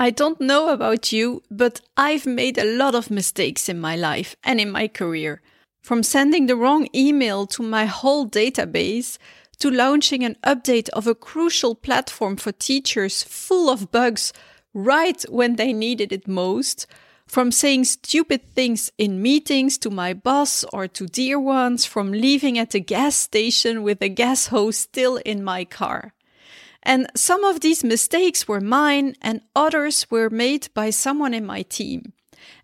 I don't know about you, but I've made a lot of mistakes in my life and in my career. From sending the wrong email to my whole database, to launching an update of a crucial platform for teachers full of bugs right when they needed it most, from saying stupid things in meetings to my boss or to dear ones, from leaving at the gas station with the gas hose still in my car. And some of these mistakes were mine and others were made by someone in my team.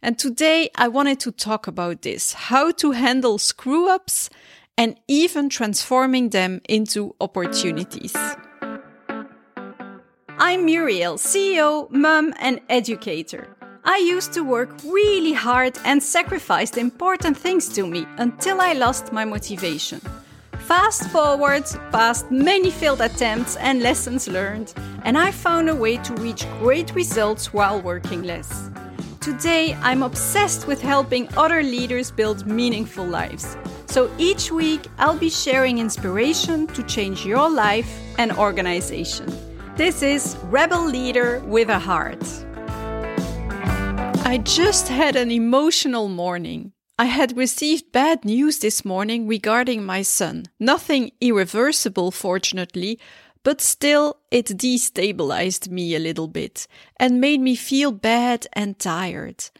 And today I wanted to talk about this, how to handle screw ups and even transforming them into opportunities. I'm Muriel, CEO, mum, and educator. I used to work really hard and sacrificed important things to me until I lost my motivation. Fast forward past many failed attempts and lessons learned, and I found a way to reach great results while working less. Today, I'm obsessed with helping other leaders build meaningful lives. So each week, I'll be sharing inspiration to change your life and organization. This is Rebel Leader with a Heart. I just had an emotional morning. I had received bad news this morning regarding my son. Nothing irreversible, fortunately, but still it destabilized me a little bit and made me feel bad and tired.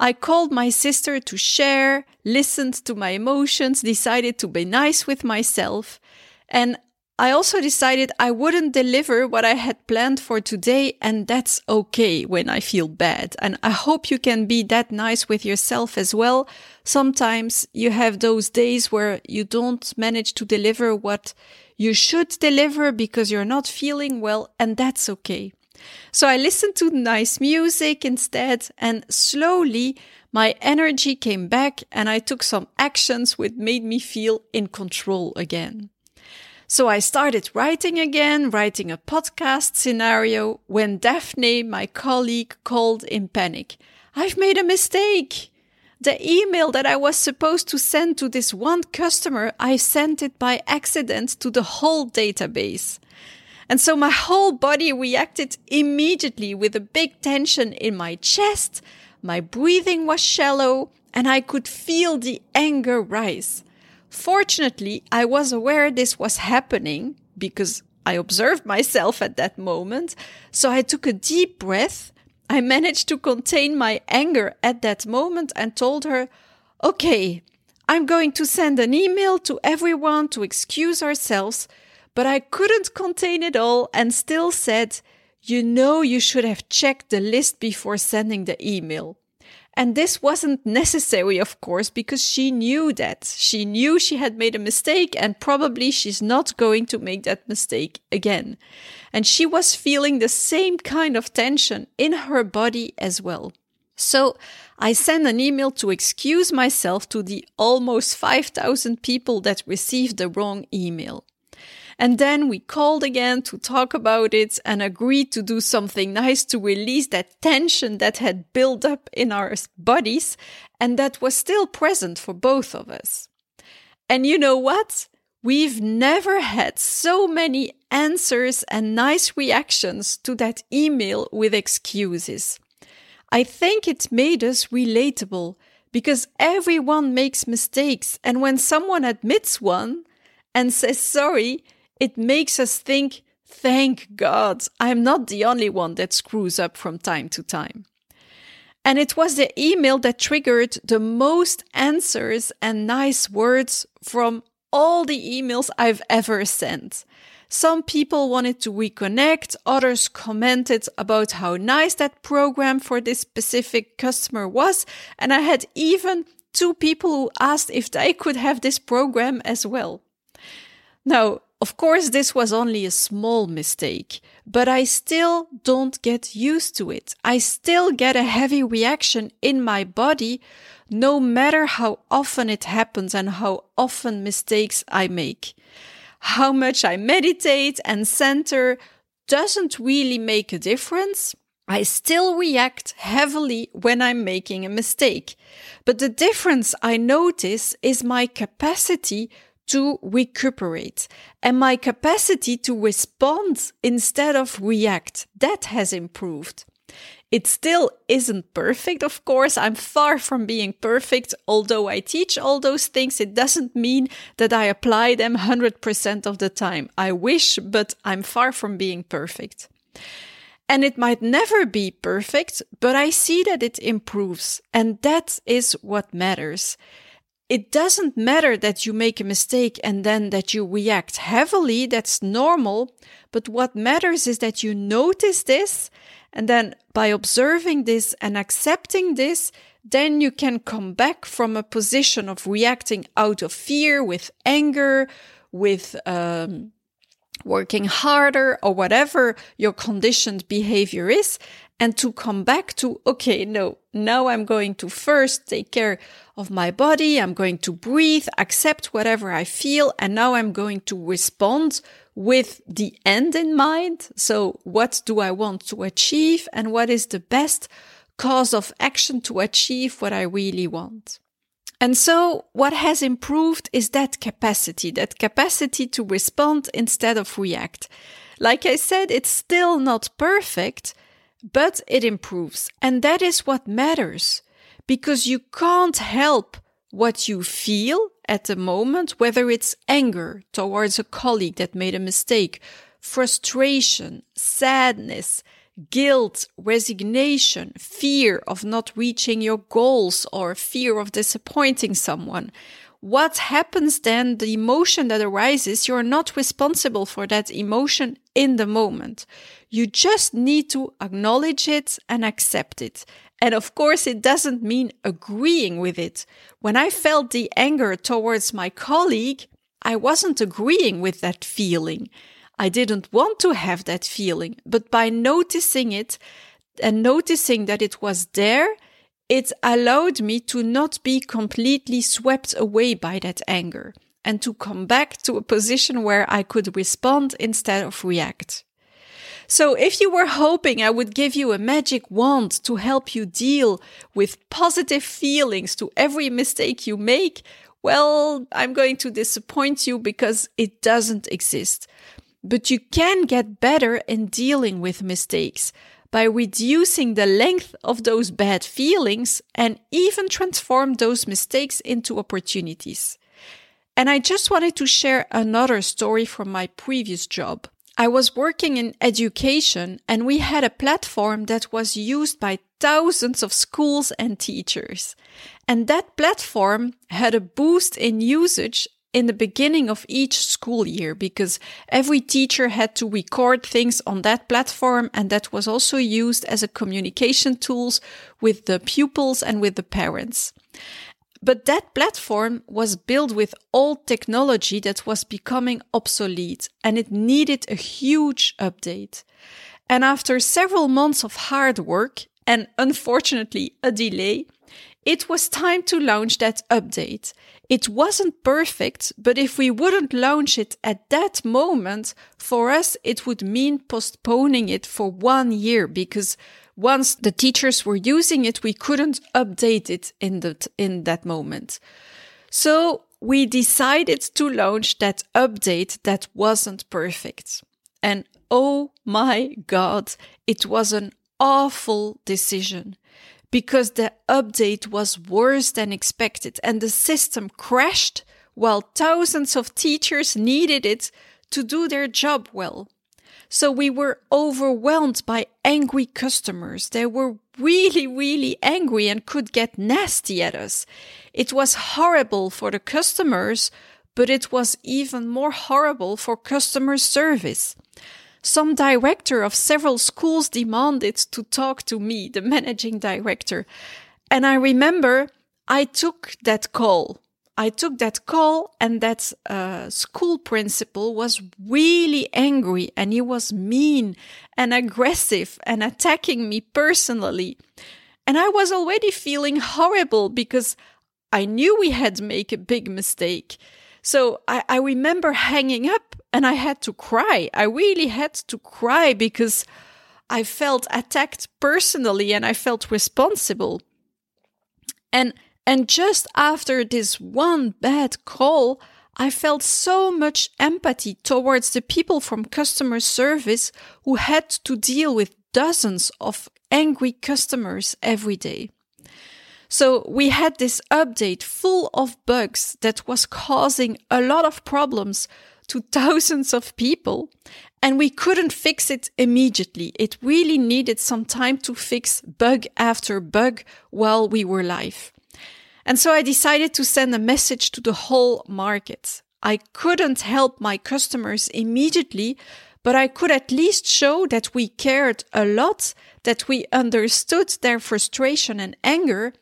I called my sister to share, listened to my emotions, decided to be nice with myself, and I also decided I wouldn't deliver what I had planned for today, and that's okay when I feel bad. And I hope you can be that nice with yourself as well. Sometimes you have those days where you don't manage to deliver what you should deliver because you're not feeling well, and that's okay. So I listened to nice music instead, and slowly my energy came back, and I took some actions which made me feel in control again. So I started writing again, writing a podcast scenario when Daphne, my colleague, called in panic. I've made a mistake. The email that I was supposed to send to this one customer, I sent it by accident to the whole database. And so my whole body reacted immediately with a big tension in my chest. My breathing was shallow and I could feel the anger rise. Fortunately, I was aware this was happening because I observed myself at that moment. So I took a deep breath. I managed to contain my anger at that moment and told her, okay, I'm going to send an email to everyone to excuse ourselves, but I couldn't contain it all and still said, you know, you should have checked the list before sending the email. And this wasn't necessary, of course, because she knew that. She knew she had made a mistake and probably she's not going to make that mistake again. And she was feeling the same kind of tension in her body as well. So I sent an email to excuse myself to the almost 5,000 people that received the wrong email. And then we called again to talk about it and agreed to do something nice to release that tension that had built up in our bodies and that was still present for both of us. And you know what? We've never had so many answers and nice reactions to that email with excuses. I think it made us relatable because everyone makes mistakes. And when someone admits one and says sorry, it makes us think, thank God, I'm not the only one that screws up from time to time. And it was the email that triggered the most answers and nice words from all the emails I've ever sent. Some people wanted to reconnect, others commented about how nice that program for this specific customer was, and I had even two people who asked if they could have this program as well. Now, of course, this was only a small mistake, but I still don't get used to it. I still get a heavy reaction in my body, no matter how often it happens and how often mistakes I make. How much I meditate and center doesn't really make a difference. I still react heavily when I'm making a mistake. But the difference I notice is my capacity to recuperate and my capacity to respond instead of react. That has improved. It still isn't perfect, of course. I'm far from being perfect. Although I teach all those things, it doesn't mean that I apply them 100% of the time. I wish, but I'm far from being perfect. And it might never be perfect, but I see that it improves. And that is what matters. It doesn't matter that you make a mistake and then that you react heavily. That's normal. But what matters is that you notice this and then by observing this and accepting this, then you can come back from a position of reacting out of fear with anger, with um, working harder or whatever your conditioned behavior is and to come back to, okay, no, now I'm going to first take care of my body. I'm going to breathe, accept whatever I feel. And now I'm going to respond with the end in mind. So what do I want to achieve and what is the best cause of action to achieve what I really want? And so what has improved is that capacity, that capacity to respond instead of react. Like I said, it's still not perfect, but it improves. And that is what matters because you can't help what you feel at the moment, whether it's anger towards a colleague that made a mistake, frustration, sadness, guilt, resignation, fear of not reaching your goals or fear of disappointing someone. What happens then, the emotion that arises, you're not responsible for that emotion in the moment. You just need to acknowledge it and accept it. And of course, it doesn't mean agreeing with it. When I felt the anger towards my colleague, I wasn't agreeing with that feeling. I didn't want to have that feeling, but by noticing it and noticing that it was there, it allowed me to not be completely swept away by that anger and to come back to a position where I could respond instead of react. So if you were hoping I would give you a magic wand to help you deal with positive feelings to every mistake you make, well, I'm going to disappoint you because it doesn't exist. But you can get better in dealing with mistakes by reducing the length of those bad feelings and even transform those mistakes into opportunities. And I just wanted to share another story from my previous job. I was working in education and we had a platform that was used by thousands of schools and teachers. And that platform had a boost in usage in the beginning of each school year because every teacher had to record things on that platform and that was also used as a communication tools with the pupils and with the parents. But that platform was built with old technology that was becoming obsolete and it needed a huge update. And after several months of hard work and unfortunately a delay, it was time to launch that update. It wasn't perfect, but if we wouldn't launch it at that moment, for us, it would mean postponing it for one year because once the teachers were using it, we couldn't update it in that, in that moment. So we decided to launch that update that wasn't perfect. And oh my God, it was an awful decision because the update was worse than expected and the system crashed while thousands of teachers needed it to do their job well. So we were overwhelmed by angry customers. They were really, really angry and could get nasty at us. It was horrible for the customers, but it was even more horrible for customer service. Some director of several schools demanded to talk to me, the managing director. And I remember I took that call I took that call and that uh, school principal was really angry and he was mean and aggressive and attacking me personally. And I was already feeling horrible because I knew we had made a big mistake. So I, I remember hanging up and I had to cry. I really had to cry because I felt attacked personally and I felt responsible. And and just after this one bad call, I felt so much empathy towards the people from customer service who had to deal with dozens of angry customers every day. So we had this update full of bugs that was causing a lot of problems to thousands of people and we couldn't fix it immediately. It really needed some time to fix bug after bug while we were live. And so I decided to send a message to the whole market. I couldn't help my customers immediately, but I could at least show that we cared a lot, that we understood their frustration and anger,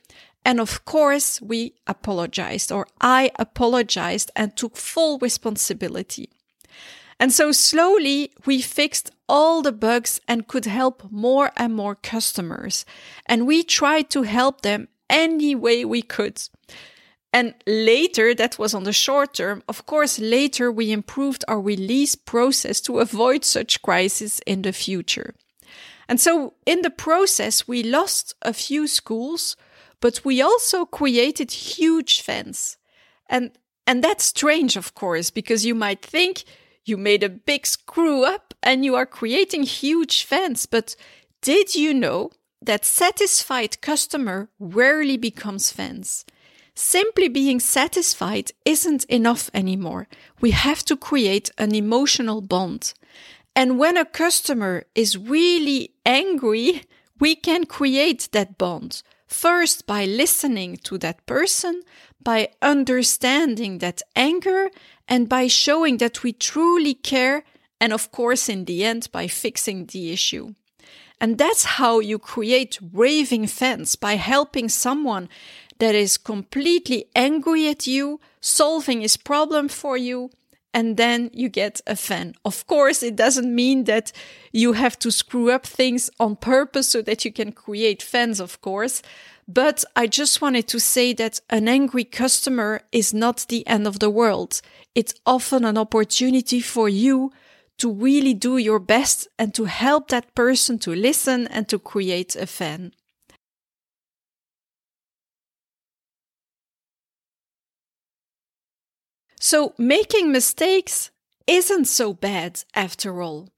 and of course, we apologized, or I apologized and took full responsibility. And so slowly we fixed all the bugs and could help more and more customers. And we tried to help them any way we could. And later, that was on the short term. Of course, later we improved our release process to avoid such crises in the future. And so in the process, we lost a few schools, but we also created huge fans. And, and that's strange, of course, because you might think you made a big screw up and you are creating huge fans. But did you know that satisfied customer rarely becomes fans? Simply being satisfied isn't enough anymore. We have to create an emotional bond. And when a customer is really angry, we can create that bond. First, by listening to that person, by understanding that anger, and by showing that we truly care, and of course, in the end, by fixing the issue. And that's how you create raving fans by helping someone that is completely angry at you, solving his problem for you, and then you get a fan. Of course, it doesn't mean that you have to screw up things on purpose so that you can create fans, of course. But I just wanted to say that an angry customer is not the end of the world. It's often an opportunity for you to really do your best and to help that person to listen and to create a fan. So making mistakes isn't so bad after all.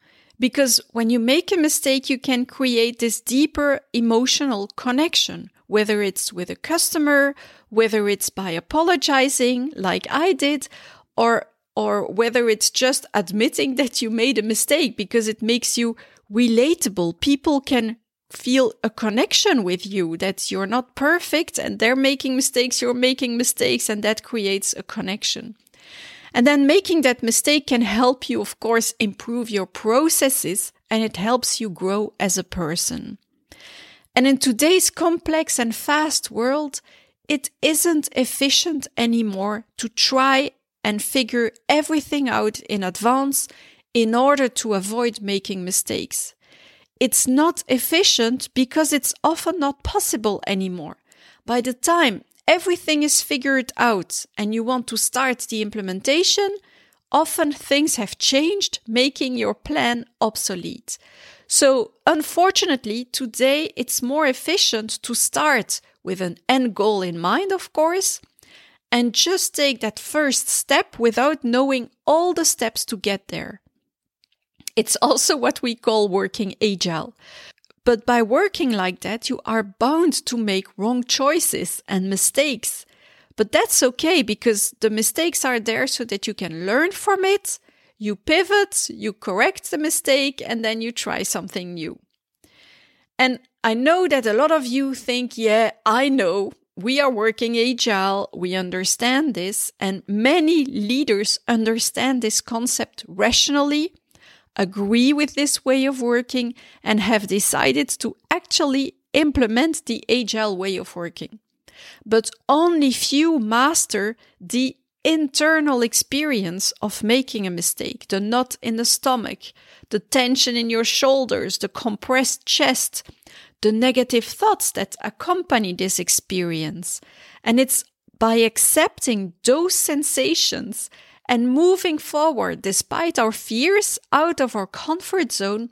Because when you make a mistake, you can create this deeper emotional connection, whether it's with a customer, whether it's by apologizing like I did, or or whether it's just admitting that you made a mistake because it makes you relatable. People can feel a connection with you that you're not perfect and they're making mistakes, you're making mistakes, and that creates a connection. And then making that mistake can help you, of course, improve your processes and it helps you grow as a person. And in today's complex and fast world, it isn't efficient anymore to try and figure everything out in advance in order to avoid making mistakes. It's not efficient because it's often not possible anymore. By the time everything is figured out and you want to start the implementation, often things have changed, making your plan obsolete. So, unfortunately, today it's more efficient to start with an end goal in mind, of course, and just take that first step without knowing all the steps to get there. It's also what we call working agile. But by working like that, you are bound to make wrong choices and mistakes. But that's okay because the mistakes are there so that you can learn from it, you pivot, you correct the mistake, and then you try something new. And I know that a lot of you think, yeah, I know. We are working agile. We understand this. And many leaders understand this concept rationally agree with this way of working and have decided to actually implement the agile way of working. But only few master the internal experience of making a mistake, the knot in the stomach, the tension in your shoulders, the compressed chest, the negative thoughts that accompany this experience. And it's by accepting those sensations and moving forward despite our fears out of our comfort zone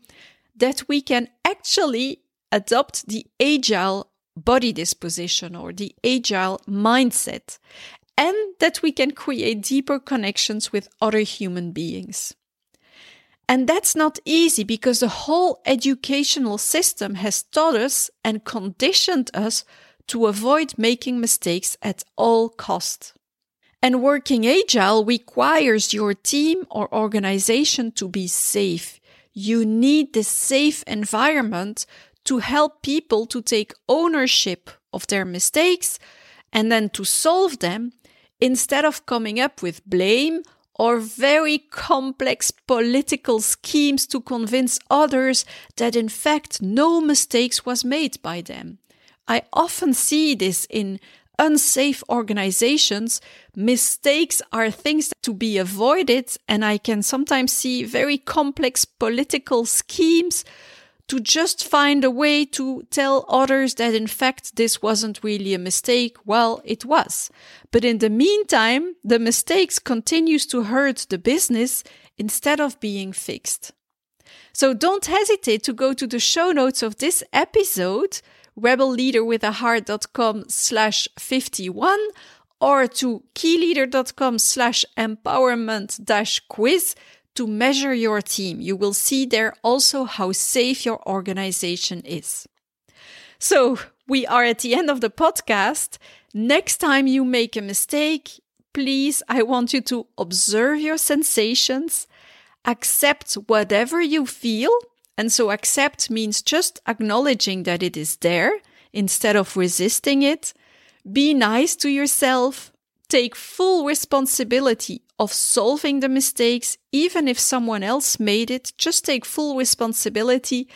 that we can actually adopt the agile body disposition or the agile mindset and that we can create deeper connections with other human beings. And that's not easy because the whole educational system has taught us and conditioned us to avoid making mistakes at all cost. And working agile requires your team or organization to be safe. You need this safe environment to help people to take ownership of their mistakes and then to solve them instead of coming up with blame or very complex political schemes to convince others that in fact no mistakes was made by them. I often see this in unsafe organizations. Mistakes are things to be avoided, and I can sometimes see very complex political schemes to just find a way to tell others that in fact this wasn't really a mistake. Well, it was. But in the meantime, the mistakes continues to hurt the business instead of being fixed. So don't hesitate to go to the show notes of this episode, rebelleaderwithaheart.com slash 51 or to qileader.com slash empowerment dash quiz to measure your team. You will see there also how safe your organization is. So we are at the end of the podcast. Next time you make a mistake, please, I want you to observe your sensations, accept whatever you feel. And so accept means just acknowledging that it is there instead of resisting it. Be nice to yourself. Take full responsibility of solving the mistakes, even if someone else made it. Just take full responsibility,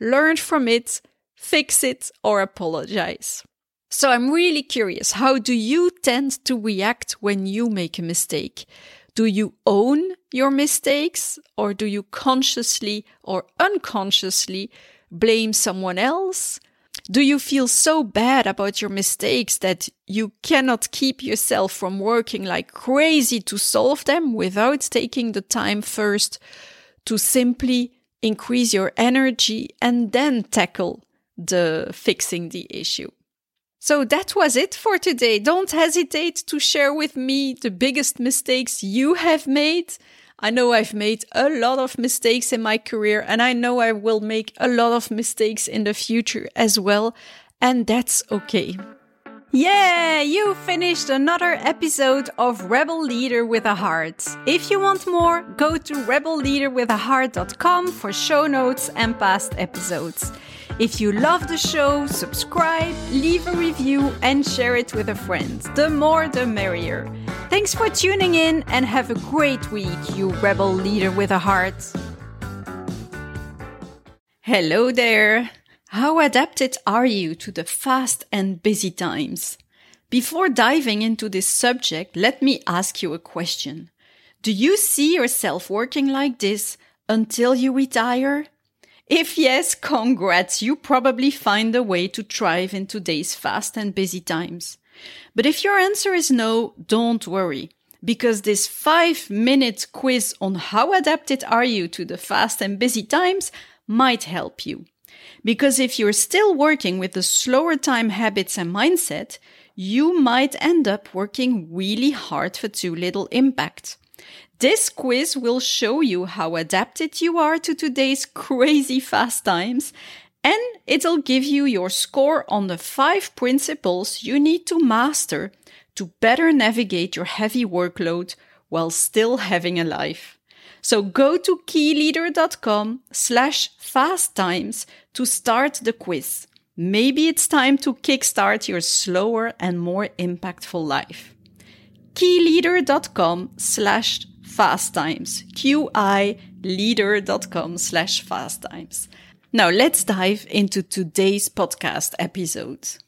learn from it, fix it, or apologize. So I'm really curious. How do you tend to react when you make a mistake? Do you own your mistakes or do you consciously or unconsciously blame someone else? Do you feel so bad about your mistakes that you cannot keep yourself from working like crazy to solve them without taking the time first to simply increase your energy and then tackle the fixing the issue? So that was it for today. Don't hesitate to share with me the biggest mistakes you have made I know I've made a lot of mistakes in my career and I know I will make a lot of mistakes in the future as well. And that's okay. Yeah, you finished another episode of Rebel Leader with a Heart. If you want more, go to rebelleaderwithaheart.com for show notes and past episodes. If you love the show, subscribe, leave a review, and share it with a friend. The more, the merrier. Thanks for tuning in and have a great week, you rebel leader with a heart. Hello there. How adapted are you to the fast and busy times? Before diving into this subject, let me ask you a question. Do you see yourself working like this until you retire? If yes, congrats, you probably find a way to thrive in today's fast and busy times. But if your answer is no, don't worry, because this five minute quiz on how adapted are you to the fast and busy times might help you. Because if you're still working with the slower time habits and mindset, you might end up working really hard for too little impact. This quiz will show you how adapted you are to today's crazy fast times, and it'll give you your score on the five principles you need to master to better navigate your heavy workload while still having a life. So go to qileader.com slash fast times to start the quiz. Maybe it's time to kickstart your slower and more impactful life. qileader.com slash fast times. Q-I leader.com slash fast times. Now let's dive into today's podcast episode.